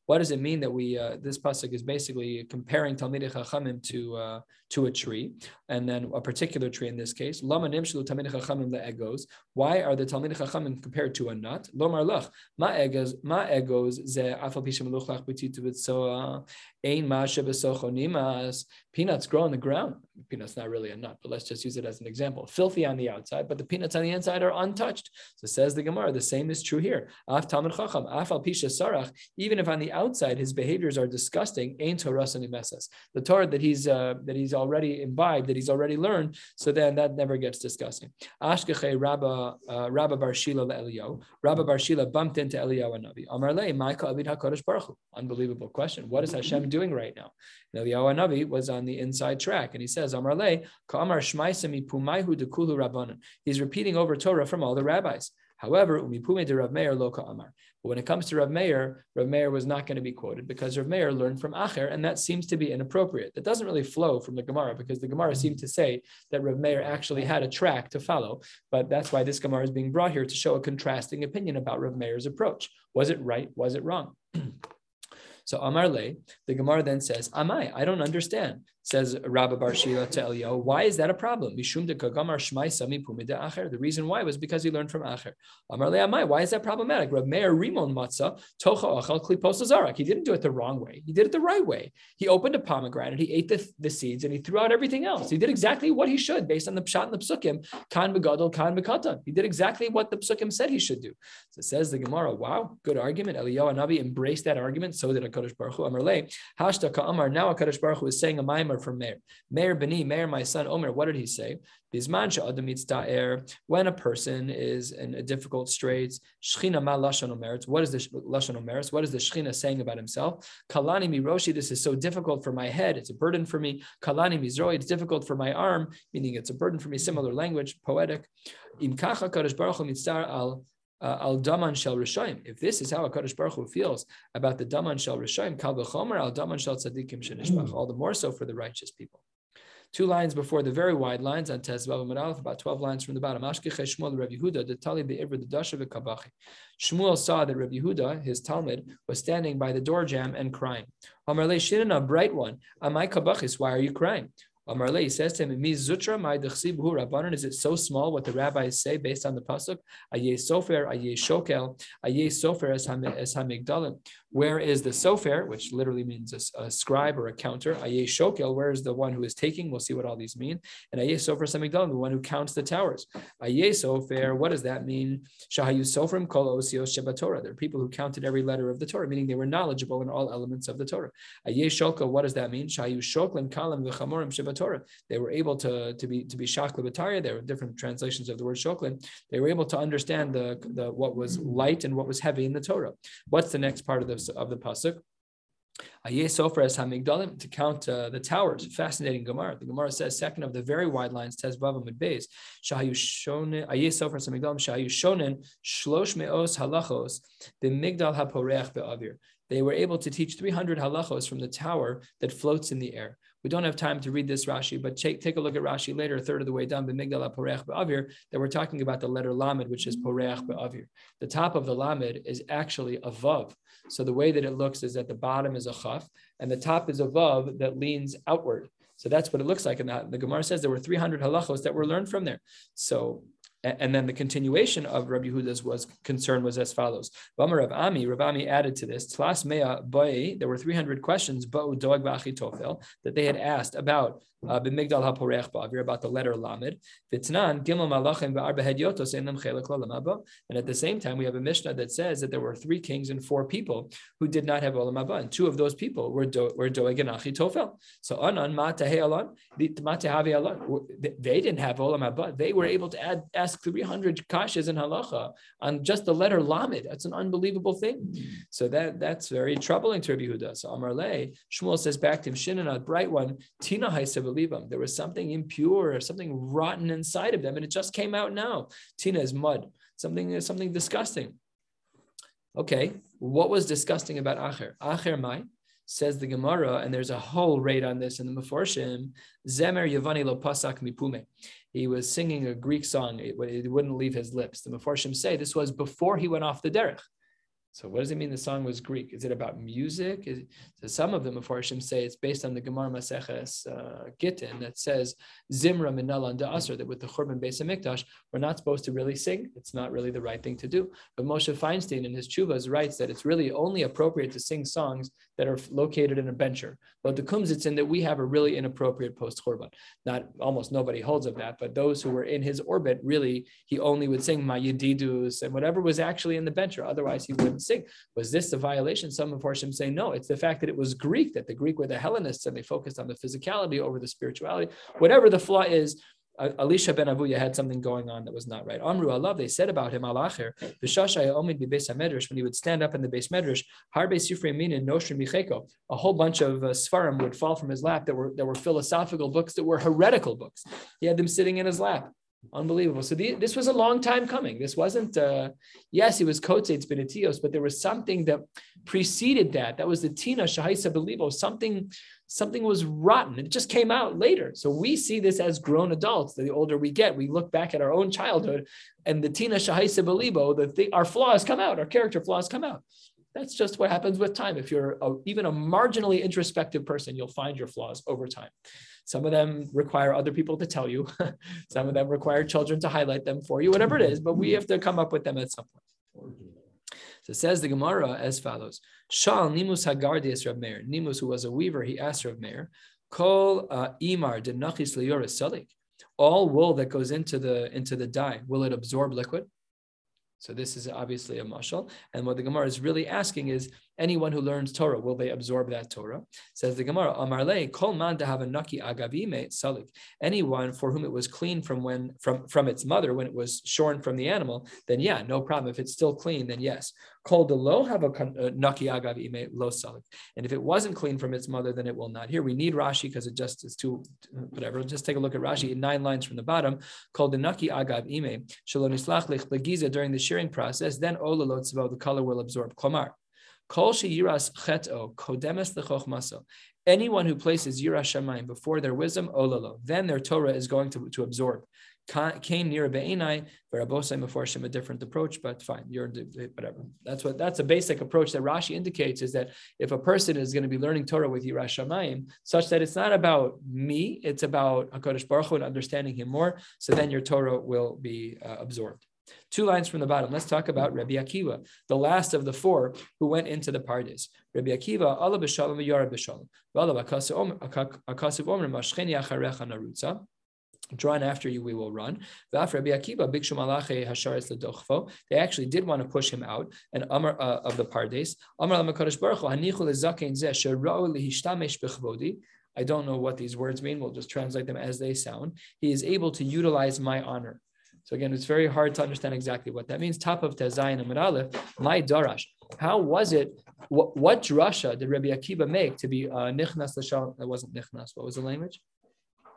What does it mean that we uh, this pasuk is basically comparing Talmidei Chachamim to uh, to a tree, and then a particular tree in this case. Lama nimshlu Talmidei Chachamim leegos. Why are the Talmidei Chachamim compared to a nut? Lomar lach ma egos ma egos ze afal pishim luchlach b'titu b'tzoa ein ma shebesochonimas. Peanuts grow on the ground. Peanuts not really a nut, but let's just use it as an example. Filthy on the outside, but the peanuts on the inside are untouched. So says the Gemara, the same is true here. Af Chacham, Af al Pisha Sarach, even if on the outside his behaviors are disgusting, Ein Torah Mesas. The Torah that he's uh, that he's already imbibed, that he's already learned, so then that never gets disgusting. Ashkeche Rabba uh, Rabba Bar Shila Elio. Rabba Bar Shila bumped into Eliyahu Navi. Amar Le, Maika Abid Hakadosh Baruch Unbelievable question. What is Hashem doing right now? Eliyahu Navi was on the inside track, and he says, Amar Le, Ka'amar Pumaihu Dekulu Rabbanan. He's repeating over Torah from all the rabbis. However, umipume de Rav Meir loka amar. But when it comes to Rav Meir, Rav Meir was not going to be quoted because Rav Meir learned from Acher, and that seems to be inappropriate. That doesn't really flow from the Gemara because the Gemara seemed to say that Rav Meir actually had a track to follow. But that's why this Gemara is being brought here to show a contrasting opinion about Rav Meir's approach. Was it right? Was it wrong? So Amar Le, the Gemara then says, Amai, I don't understand says Rabbi Bar Shila to Eliyahu. Why is that a problem? The reason why was because he learned from Acher. Amar le'amai. Why is that problematic? Rab Meir Rimon Matzah Tocha Achal Kliposazarak. He didn't do it the wrong way. He did it the right way. He opened a pomegranate. He ate the, the seeds and he threw out everything else. He did exactly what he should based on the pshat and the psukim. He did exactly what the psukim said he should do. So it says the Gemara. Wow, good argument. Eliyahu Navi embraced that argument. So did Hakadosh Baruch Hu. Amar le Hashta. Now Hakadosh Baruch Hu is saying a mimer from Meir. Meir Beni, Meir, my son Omer, what did he say? When a person is in a difficult omeretz. What is the lashon omeretz? What is the Shechina saying about himself? Kalani miroshi. This is so difficult for my head. It's a burden for me. Kalani mizroi. It's difficult for my arm, meaning it's a burden for me. Similar language, poetic. Baruch al Uh, al daman shel rishayim. If this is how a Kaddish Baruch Hu feels about the daman shel rishayim, kal v'chomer al daman shel tzadikim shenishbach. All the more so for the righteous people. Two lines before the very wide lines on Tezvav Aleph, about 12 lines from the bottom. Ashkechei Shmuel Rabbi Yehuda, the Tali Be'ivr the Dasha V'kabachi. Shmuel saw that Rabbi Yehuda, his Talmud, was standing by the door jamb and crying. Amar Le Shirina, bright one, Amai Kabachis, why are you crying? Amarle, he says to him, "Mi zutra my rabbanon." Is it so small what the rabbis say based on the pasuk? Aye sofer, aye shokel, aye sofer as hamigdalim. Where is the sofer, which literally means a, a scribe or a counter? Aye shokel. Where is the one who is taking? We'll see what all these mean. And aye sofer samigdalim, the one who counts the towers. Aye sofer. What does that mean? Shahayu sofrim kol osios shebatorah. There are people who counted every letter of the Torah, meaning they were knowledgeable in all elements of the Torah. Aye shokel. What does that mean? Shahayu shoklim kalam v'chamorim shebatorah. Torah. They were able to, to be to be shakla There were different translations of the word shoklin. They were able to understand the, the what was light and what was heavy in the Torah. What's the next part of the of the pasuk? to count uh, the towers. Fascinating Gemara. The Gemara says second of the very wide lines. Says Bava Mid Beis. Shahayu shonen shlosh meos halachos b'migdal haporeach be'avir. They were able to teach 300 halachos from the tower that floats in the air. We don't have time to read this Rashi, but take, take a look at Rashi later, a third of the way down, B'migdala Poreach Ba'avir, that we're talking about the letter Lamed, which is Poreach Ba'avir. The top of the Lamed is actually a Vav. So the way that it looks is that the bottom is a Chaf, and the top is a Vav that leans outward. So that's what it looks like. And the, the Gemara says there were 300 halachos that were learned from there. So and then the continuation of Rabbi Yehuda's was concern was as follows. Rav Ami, Rav Ami added to this, Tlas Mea There were 300 questions that they had asked about uh, b'migdal haporech about the letter lamed. Gimel malachim And at the same time, we have a mishnah that says that there were three kings and four people who did not have olam and two of those people were do, were doeg and achitofel. So anan alon, alon. They didn't have olam haba. They were able to add ask 300 kashas in halacha on just the letter lamed. That's an unbelievable thing. So that that's very troubling to Rabbi Yehuda. So Amar Le, Shmuel says back to him, Shinana, bright one, Tina them. There was something impure or something rotten inside of them, and it just came out now. Tina is mud, something something disgusting. Okay, what was disgusting about Acher? Acher Mai says the Gemara, and there's a whole rate on this in the Meforshim. Zemer Yavani lo pasak mipume. He was singing a Greek song; it, it wouldn't leave his lips. The Meforshim say this was before he went off the derech. So what does it mean the song was Greek? Is it about music? Is, so some of the Mefarshim say it's based on the Gemara Maseches uh, Gittin that says Zimra Minala Asr, that with the Churban Beis Hamikdash, we're not supposed to really sing. It's not really the right thing to do. But Moshe Feinstein in his Chuvas writes that it's really only appropriate to sing songs that are located in a bencher. But the Kumzitzin that we have a really inappropriate post Churban. Not almost nobody holds of that, but those who were in his orbit really he only would sing Mayididus and whatever was actually in the bencher. Otherwise he wouldn't sing. Was this a violation? Some of Horshim say no. It's the fact that it was Greek, that the Greek were the Hellenists and they focused on the physicality over the spirituality. Whatever the flaw is, Elisha ben Avuya had something going on that was not right. Amru Allah, they said about him, Alacher, when he would stand up in the base medrash, Harbe Sifrei and Noshrim Micheko, a whole bunch of uh, Svarim would fall from his lap that were, that were philosophical books that were heretical books. He had them sitting in his lap. Unbelievable. So the, this was a long time coming. This wasn't, uh, yes, it was Kotzeitz Benetios, but there was something that preceded that. That was the Tina Shahaisa Belivo. Something, something was rotten. It just came out later. So we see this as grown adults. The older we get, we look back at our own childhood and the Tina Shahaisa Belivo, oh, the thing, our flaws come out, our character flaws come out. That's just what happens with time. If you're a, even a marginally introspective person, you'll find your flaws over time. Some of them require other people to tell you. Some of them require children to highlight them for you, whatever it is, but we have to come up with them at some point. So it says the Gemara as follows. Shal Nimus Hagardius Rab Meir. Nimus, who was a weaver, he asked Rab Meir, uh, Imar de Nachis Leoris Salik. All wool that goes into the into the dye, will it absorb liquid? So this is obviously a mashal. And what the Gemara is really asking is, anyone who learns Torah, will they absorb that Torah? Says the Gemara, Amarle, kol man to have a naki agavime salik. Anyone for whom it was clean from when from from its mother when it was shorn from the animal, then yeah, no problem. If it's still clean, then yes. Kol lo have a uh, naki agavime lo salik. And if it wasn't clean from its mother, then it will not. Here we need Rashi because it just is too whatever. Just take a look at Rashi in nine lines from the bottom. Called the naki agav ime shalonislach lich during the shearing process. Then olalot the color will absorb. Klamar. Kol sheyiras cheto kodemes lechochmaso. Anyone who places yiras shamayim before their wisdom, olalo, then their Torah is going to, to absorb. Came near Be'enai, Verabosai Meforshim, a different approach, but fine, you're whatever. That's what that's a basic approach that Rashi indicates is that if a person is going to be learning Torah with Yiras Shamayim, such that it's not about me, it's about HaKadosh Baruch Hu and understanding him more, so then your Torah will be uh, absorbed. Two lines from the bottom. Let's talk about Rabbi Akiva, the last of the four who went into the Pardes. Rabbi Akiva, Allah b'shalom v'yara b'shalom. V'alav akasiv omer mashcheni acharecha narutza. Drawn after you, we will run. They actually did want to push him out. And uh, of the Pardes, I don't know what these words mean. We'll just translate them as they sound. He is able to utilize my honor. So again, it's very hard to understand exactly what that means. Top of Tezayin and Aleph, my darash. How was it? What, what drasha did Rabbi Akiva make to be uh, nichnas l'shalom? That wasn't nichnas. What was the language?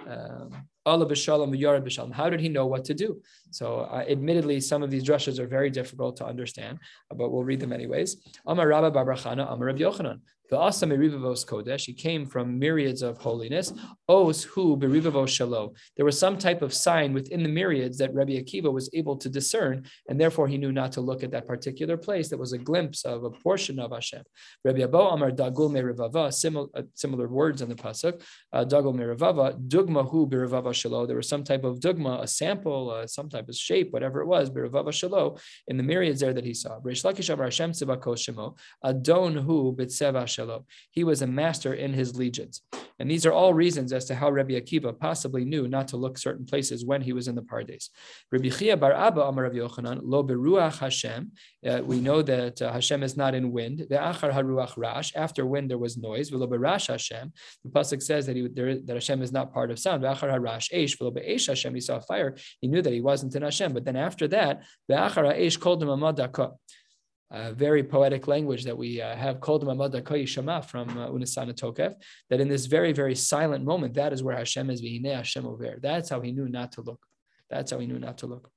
Um, Allah b'shalom v'yara b'shalom. How did he know what to do? So, uh, admittedly, some of these drushes are very difficult to understand, but we'll read them anyways. Amar Rabba Barachana, Amar Rav Yochanan. The Asa Merivavos Kodesh, he came from myriads of holiness. Os hu Berivavos Shalo. There was some type of sign within the myriads that Rabbi Akiva was able to discern, and therefore he knew not to look at that particular place that was a glimpse of a portion of Hashem. Rabbi Abo Amar Dagul Merivava, similar, uh, similar words in the Pasuk, uh, Dagul Merivava, Dugma hu Berivava Shalo. There was some type of dugma, a sample, uh, some type of shape, whatever it was, Berivava Shalo, in the myriads there that he saw. Reish Lakish Amar Hashem Shemo, Adon hu Bitseva he was a master in his legions. And these are all reasons as to how Rabbi Akiva possibly knew not to look certain places when he was in the Pardes. Rabbi Chiya bar Abba Amar Rabbi Yochanan, lo beruach Hashem. Uh, we know that uh, Hashem is not in wind. Ve'achar haruach rash. After wind there was noise. V'lo berash Hashem. The pasuk says that he there, that Hashem is not part of sound. Ve'achar harash eish. V'lo be'esh Hashem. He saw fire. He knew that he wasn't in Hashem. But then after that, the ve'achar ha'esh called him a uh, very poetic language that we uh, have called Shama from uh, Unesaneh Tokef, that in this very, very silent moment, that is where Hashem is Vihine Hashem over. That's how he knew not to look. That's how he knew not to look.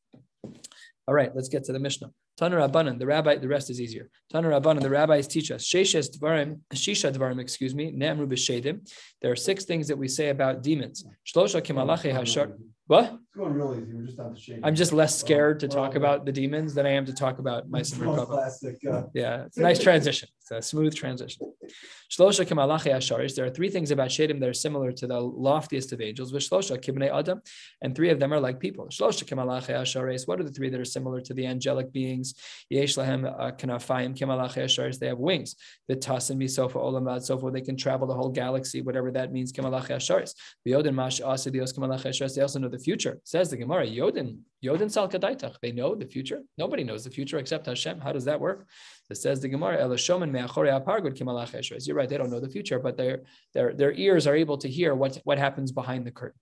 All right, let's get to the Mishnah. Tana Rabbanan, the rabbi, the rest is easier. Tana Rabbanan, the rabbis teach us. Sheshes Dvarim, Shisha Dvarim, excuse me, Nemru B'Shedim. There are six things that we say about demons. Shlosha Kimalache Hashar. What? It's going real easy. We're just on the shade. I'm just less scared to talk about the demons than I am to talk about my Classic. Uh, yeah, it's a nice transition. It's a smooth transition. Shlosha Kimalachi Asharis. There are three things about Shadim that are similar to the loftiest of angels. Vishlosha Kibnei Adam, and three of them are like people. Shlosha Kimalachi Asharis. What are the three that are similar to the angelic beings? Yesh Lahem uh, Kanafayim Kimalachi Asharis. They have wings. Vitasim Misofa Olamad Sofa. They can travel the whole galaxy, whatever that means. Kimalachi Asharis. Vyodin Mash Asidios Kimalachi Asharis. They also know the the future. Says the Gemara, Yodin, Yodin Sal They know the future. Nobody knows the future except Hashem. How does that work? It says the Gemara, Elashomen Me'achore Apargud Kimalach You're right, they don't know the future, but their, their, their ears are able to hear what, what happens behind the curtain.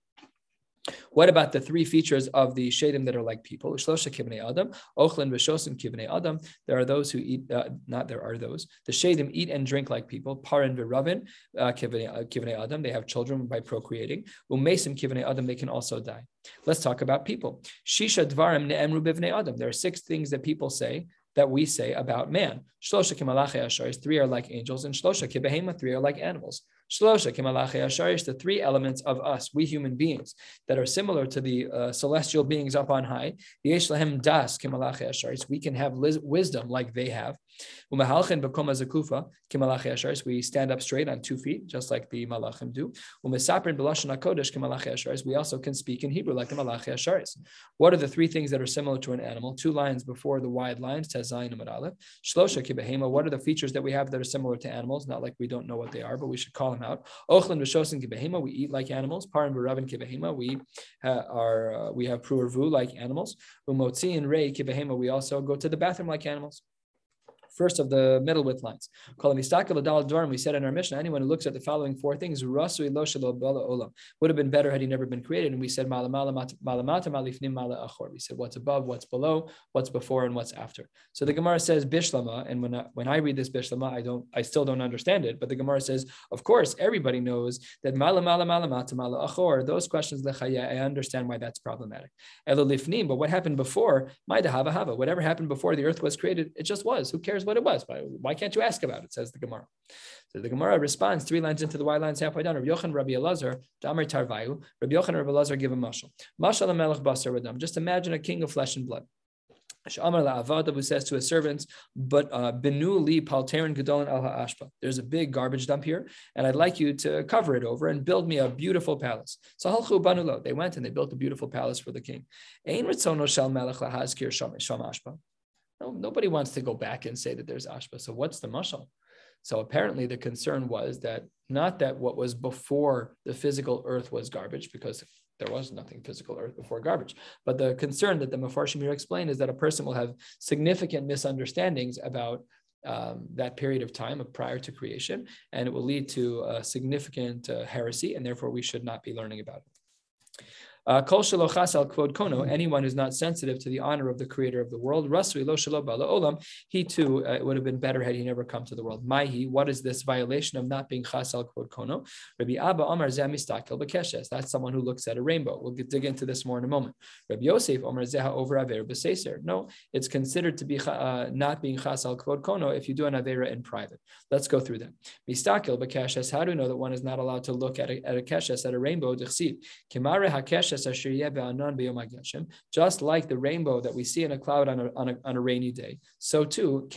What about the three features of the shadim that are like people? Shlosha kivnei adam, ochlin v'shosim kivnei adam. There are those who eat, uh, not there are those. The shadim eat and drink like people. Parin v'ravin uh, uh, adam. They have children by procreating. Umesim kivnei adam. They can also die. Let's talk about people. Shisha dvarim ne'emru adam. There are six things that people say that we say about man. Shlosha kimalache asharis, three are like angels, and shlosha kibehema, three are like animals. Shlosha kimalache asharish, the three elements of us, we human beings, that are similar to the uh, celestial beings up on high. Yesh lahem das kimalache asharish, we can have wisdom like they have. Kimalache asharis. We stand up straight on two feet, just like the malachim do. Umesaprin b'lashon hakodesh kimalache asharis. We also can speak in Hebrew like the malache asharis. What are the three things that are similar to an animal? Two lines before the wide lines. Tezayin and. Shlosha kibehema. What are the features that we have that are similar to animals? Not like we don't know what they are, but we should call them out. Ochlin v'shosin kibehema. We eat like animals. Parin v'ravin kibehema. We are uh, we have pruervu like animals. Umotzi and rei kibehema. We also go to the bathroom like animals first of the middle width lines. We said in our mission, anyone who looks at the following four things would have been better had he never been created. And we said, we said what's above, what's below, what's before, and what's after. So the Gemara says Bishlama, and when I, when I read this Bishlama, I don't, I still don't understand it. But the Gemara says, of course, everybody knows that mala mala mala. Those questions lechaya, I understand why that's problematic. Elolifnim, but what happened before? My hava hava. Whatever happened before the earth was created, it just was. Who cares? What it was? Why, why can't you ask about it? Says the Gemara. So the Gemara responds three lines into the Y lines halfway down. Rabbi Yochanan, Rabbi Elazar, Tarvayu. Rabbi Yochanan, Rabbi Elazar give a mashal. Mashal melech basar radam. Just imagine a king of flesh and blood. Shamar la'avadav who says to his servants, but uh, benu li palterin gedolin al ha'ashpa. There's a big garbage dump here, and I'd like you to cover it over and build me a beautiful palace. So halchu banulo. They went and they built a beautiful palace for the king. Ein ritzono shel melech lahazkir sham ashpa. No, nobody wants to go back and say that there's ashpa. So what's the mashal? So apparently the concern was that not that what was before the physical earth was garbage, because there was nothing physical earth before garbage. But the concern that the Mefarshim here explain is that a person will have significant misunderstandings about um, that period of time of prior to creation, and it will lead to a significant uh, heresy, and therefore we should not be learning about it. Uh, Kol kvod kono, anyone who's not sensitive to the honor of the creator of the world, rasui lo olam, he too uh, would have been better had he never come to the world. Maihi, what is this violation of not being chas al kvod kono? Rabbi Abba Omar zemistakel bekeshes. That's someone who looks at a rainbow. We'll dig into this more in a moment. Rabbi Yosef Omar zeha over aver b'seser. No, it's considered to be uh, not being chas al kvod kono if you do an avera in private. Let's go through them. Mistakel bekeshes. How do we know that one is not allowed to look at a, at a keshes at a rainbow? Dichsiv kimare hakeshes just like the rainbow that we see in a cloud on a, on a, on a rainy day, so too,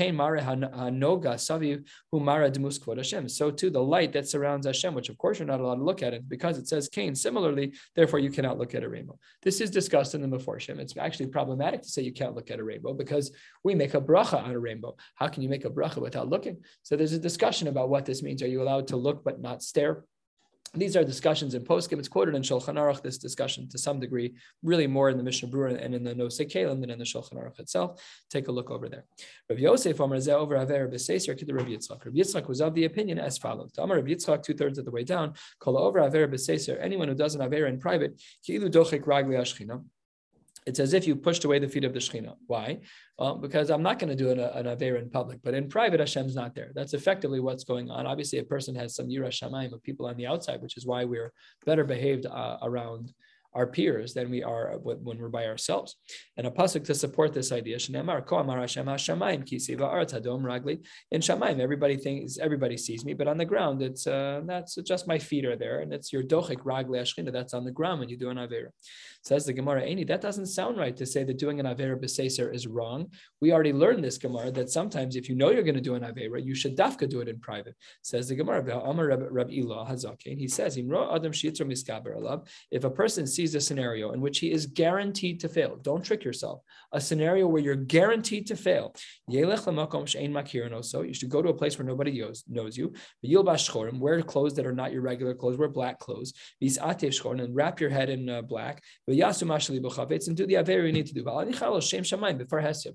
So too, the light that surrounds Hashem, which of course you're not allowed to look at it because it says Cain. Similarly, therefore you cannot look at a rainbow. This is discussed in the Meforshim. It's actually problematic to say you can't look at a rainbow because we make a bracha on a rainbow. How can you make a bracha without looking? So there's a discussion about what this means. Are you allowed to look but not stare? These are discussions in poskim. It's quoted in Shulchan Aruch. This discussion, to some degree, really more in the Mishnah Berurah and in the Nosei Keilim than in the Shulchan Aruch itself. Take a look over there. Rav Yosef Omer Zeh over Aver B'Seiser to the Rav Yitzchak. Rav Yitzchak was of the opinion as follows: Amar Rav Yitzchak, two thirds of the way down, Kol over Aver B'Seiser. Anyone who does an Aver in private, Ki'ilu Ragli Ashchina it's as if you pushed away the feet of the Shekhinah. Why? Well, because I'm not going to do an, an in public, but in private, Hashem's not there. That's effectively what's going on. Obviously, a person has some Yira Shamayim of people on the outside, which is why we're better behaved uh, around our peers than we are when we're by ourselves. And a pasuk to support this idea, Amar Ragli. In Shamayim, everybody thinks everybody sees me, but on the ground, it's uh, that's just my feet are there, and it's your Dochik Ragli Ashchina that's on the ground when you do an Avera. Says the Gemara, Any, that doesn't sound right to say that doing an Avera B'Seser is wrong. We already learned this Gemara that sometimes if you know you're going to do an Avera, you should dafka do it in private. Says the Gemara, Amar Rab Ilah Hazakin. He says, If a person sees sees a scenario in which he is guaranteed to fail. Don't trick yourself. A scenario where you're guaranteed to fail. You should go to a place where nobody knows, you. Wear clothes that are not your regular clothes. Wear black clothes. And wrap your head in uh, black. And do the aver you need to do.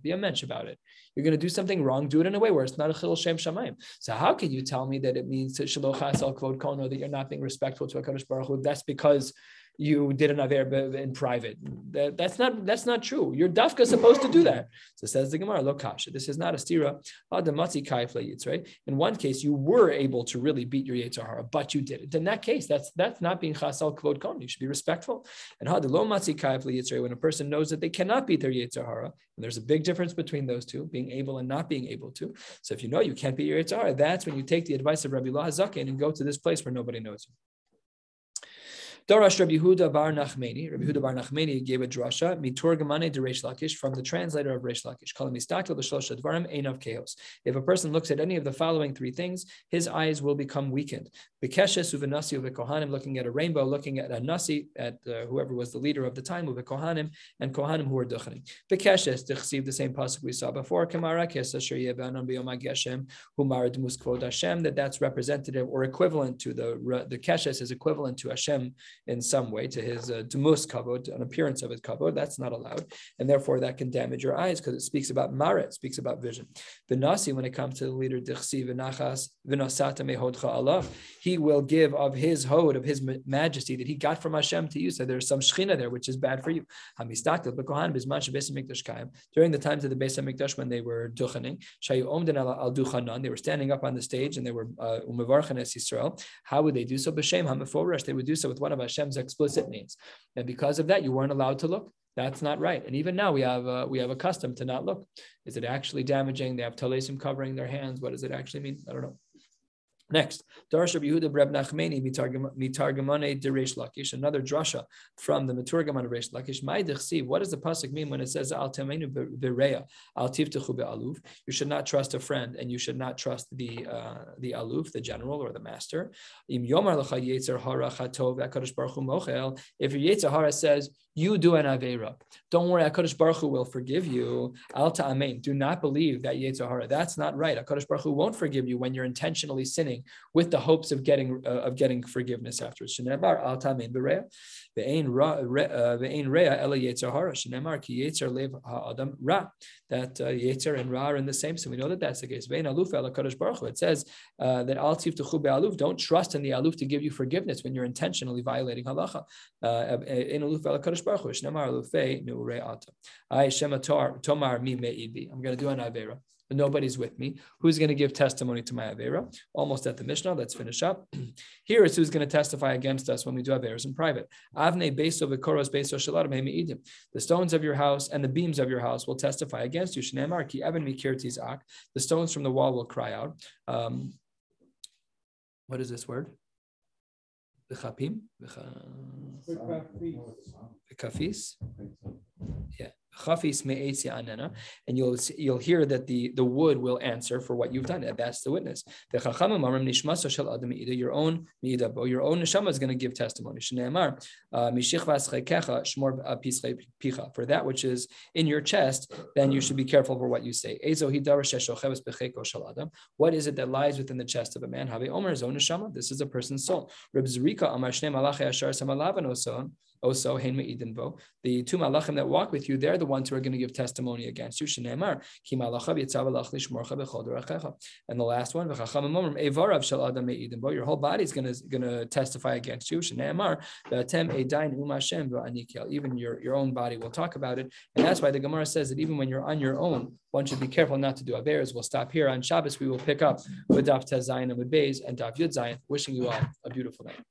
Be a mensch about it. You're going to do something wrong. Do it in a way where it's not a chil shem shamayim. So how can you tell me that it means that you're not being respectful to a Kadosh Baruch Hu? That's because you did an aver in private. That, that's not that's not true. Your dafka is supposed to do that. So says the Gemara, look, Kasha, this is not a stira. Right? In one case, you were able to really beat your Yetzirah, but you did it. In that case, that's that's not being chasal kvod kon. You should be respectful. And lo matzi when a person knows that they cannot beat their Yetzirah, and there's a big difference between those two, being able and not being able to. So if you know you can't beat your Yetzirah, that's when you take the advice of Rabbi Lah and go to this place where nobody knows you. Darash Rabbi Huda Bar Nachmeni. Rabbi Huda Bar Nachmeni gave a drasha miturgamane de Reish Lakish from the translator of Reish Lakish. Einav chaos. If a person looks at any of the following three things, his eyes will become weakened. Bekeshes uvenasi uvekohanim, looking at a rainbow, looking at a nasi, at uh, whoever was the leader of the time, uvekohanim, and kohanim who were duchening. Bekeshes dichsiv, the same pasuk we saw before. Kamara kesas sheyebanon biyom geshem humarad muskvod Hashem. That that's representative or equivalent to the the keshes is equivalent to Hashem in some way to his uh, demus kavod, an appearance of his kavod. That's not allowed, and therefore that can damage your eyes because it speaks about maret, speaks about vision. The when it comes to the leader dichsi v'nachas v'nasata mehodcha Allah, he will give of his hod of his majesty that he got from Hashem to you. So there's some shechina there which is bad for you. During the times of the Beis Hamikdash when they were duchaning, al they were standing up on the stage and they were uh, es Yisrael. How would they do so? B'shem hameforish, they would do so with one of Hashem's explicit names, and because of that, you weren't allowed to look. That's not right. And even now we have a, we have a custom to not look. Is it actually damaging? They have talesim covering their hands. What does it actually mean? I don't know. Next, Darash Rabbi Yehuda Breb Nachmeni mitargamane lakish. Another drasha from the Maturgaman Reish Lakish. My What does the pasuk mean when it says al temenu bereya al tiftechu be'aluf? You should not trust a friend, and you should not trust the uh, the aluf, the general or the master. Im yomar lecha yetzer hara chatov baruch mochel. If your yetzer hara says you do an Avera. Don't worry, HaKadosh Baruch Hu will forgive you. Al Ta'amein. Do not believe that Yetzirah. That's not right. HaKadosh Baruch Hu won't forgive you when you're intentionally sinning with the hopes of getting uh, of getting forgiveness afterwards. Shenebar Al Ta'amein Bereya. Ve'ein Rea uh, Ela Yetzirah. Shenemar Ki Yetzir Lev Ha'adam Ra. That uh, Yetzir and Ra are in the same. So we know that that's the case. Ve'ein Aluf Ela Kadosh Baruch It says uh, that Al Tiv Techu Aluf. Don't trust in the Aluf to give you forgiveness when you're intentionally violating halacha. Uh, in Aluf Ela Kadosh Baruch Hu. Shnamar Lufei Nure Ata. I Shema Tomar Mi Me'idbi. I'm going to do an Avera. But nobody's with me. Who's going to give testimony to my Avera? Almost at the Mishnah. Let's finish up. Here is who's going to testify against us when we do Averas in private. Avne Beso Vikoros Beso Shalarim Me'idim. The stones of your house and the beams of your house will testify against you. Shneimar Ki Evan Mikir Tizak. The stones from the wall will cry out. Um, what is this word? V'chapim? V'kafis? Yeah and you'll you'll hear that the, the wood will answer for what you've done. That's the witness. Your own your own neshama is going to give testimony. Uh, for that which is in your chest, then you should be careful for what you say. What is it that lies within the chest of a man? This is a person's soul. Also, the two malachim that walk with you, they're the ones who are going to give testimony against you. And the last one, your whole body is going to, going to testify against you. Even your, your own body will talk about it. And that's why the Gemara says that even when you're on your own, one should be careful not to do averas. We'll stop here on Shabbos. We will pick up with Daf Zayin and with Bays and Daf Yud Zayin. Wishing you all a beautiful night.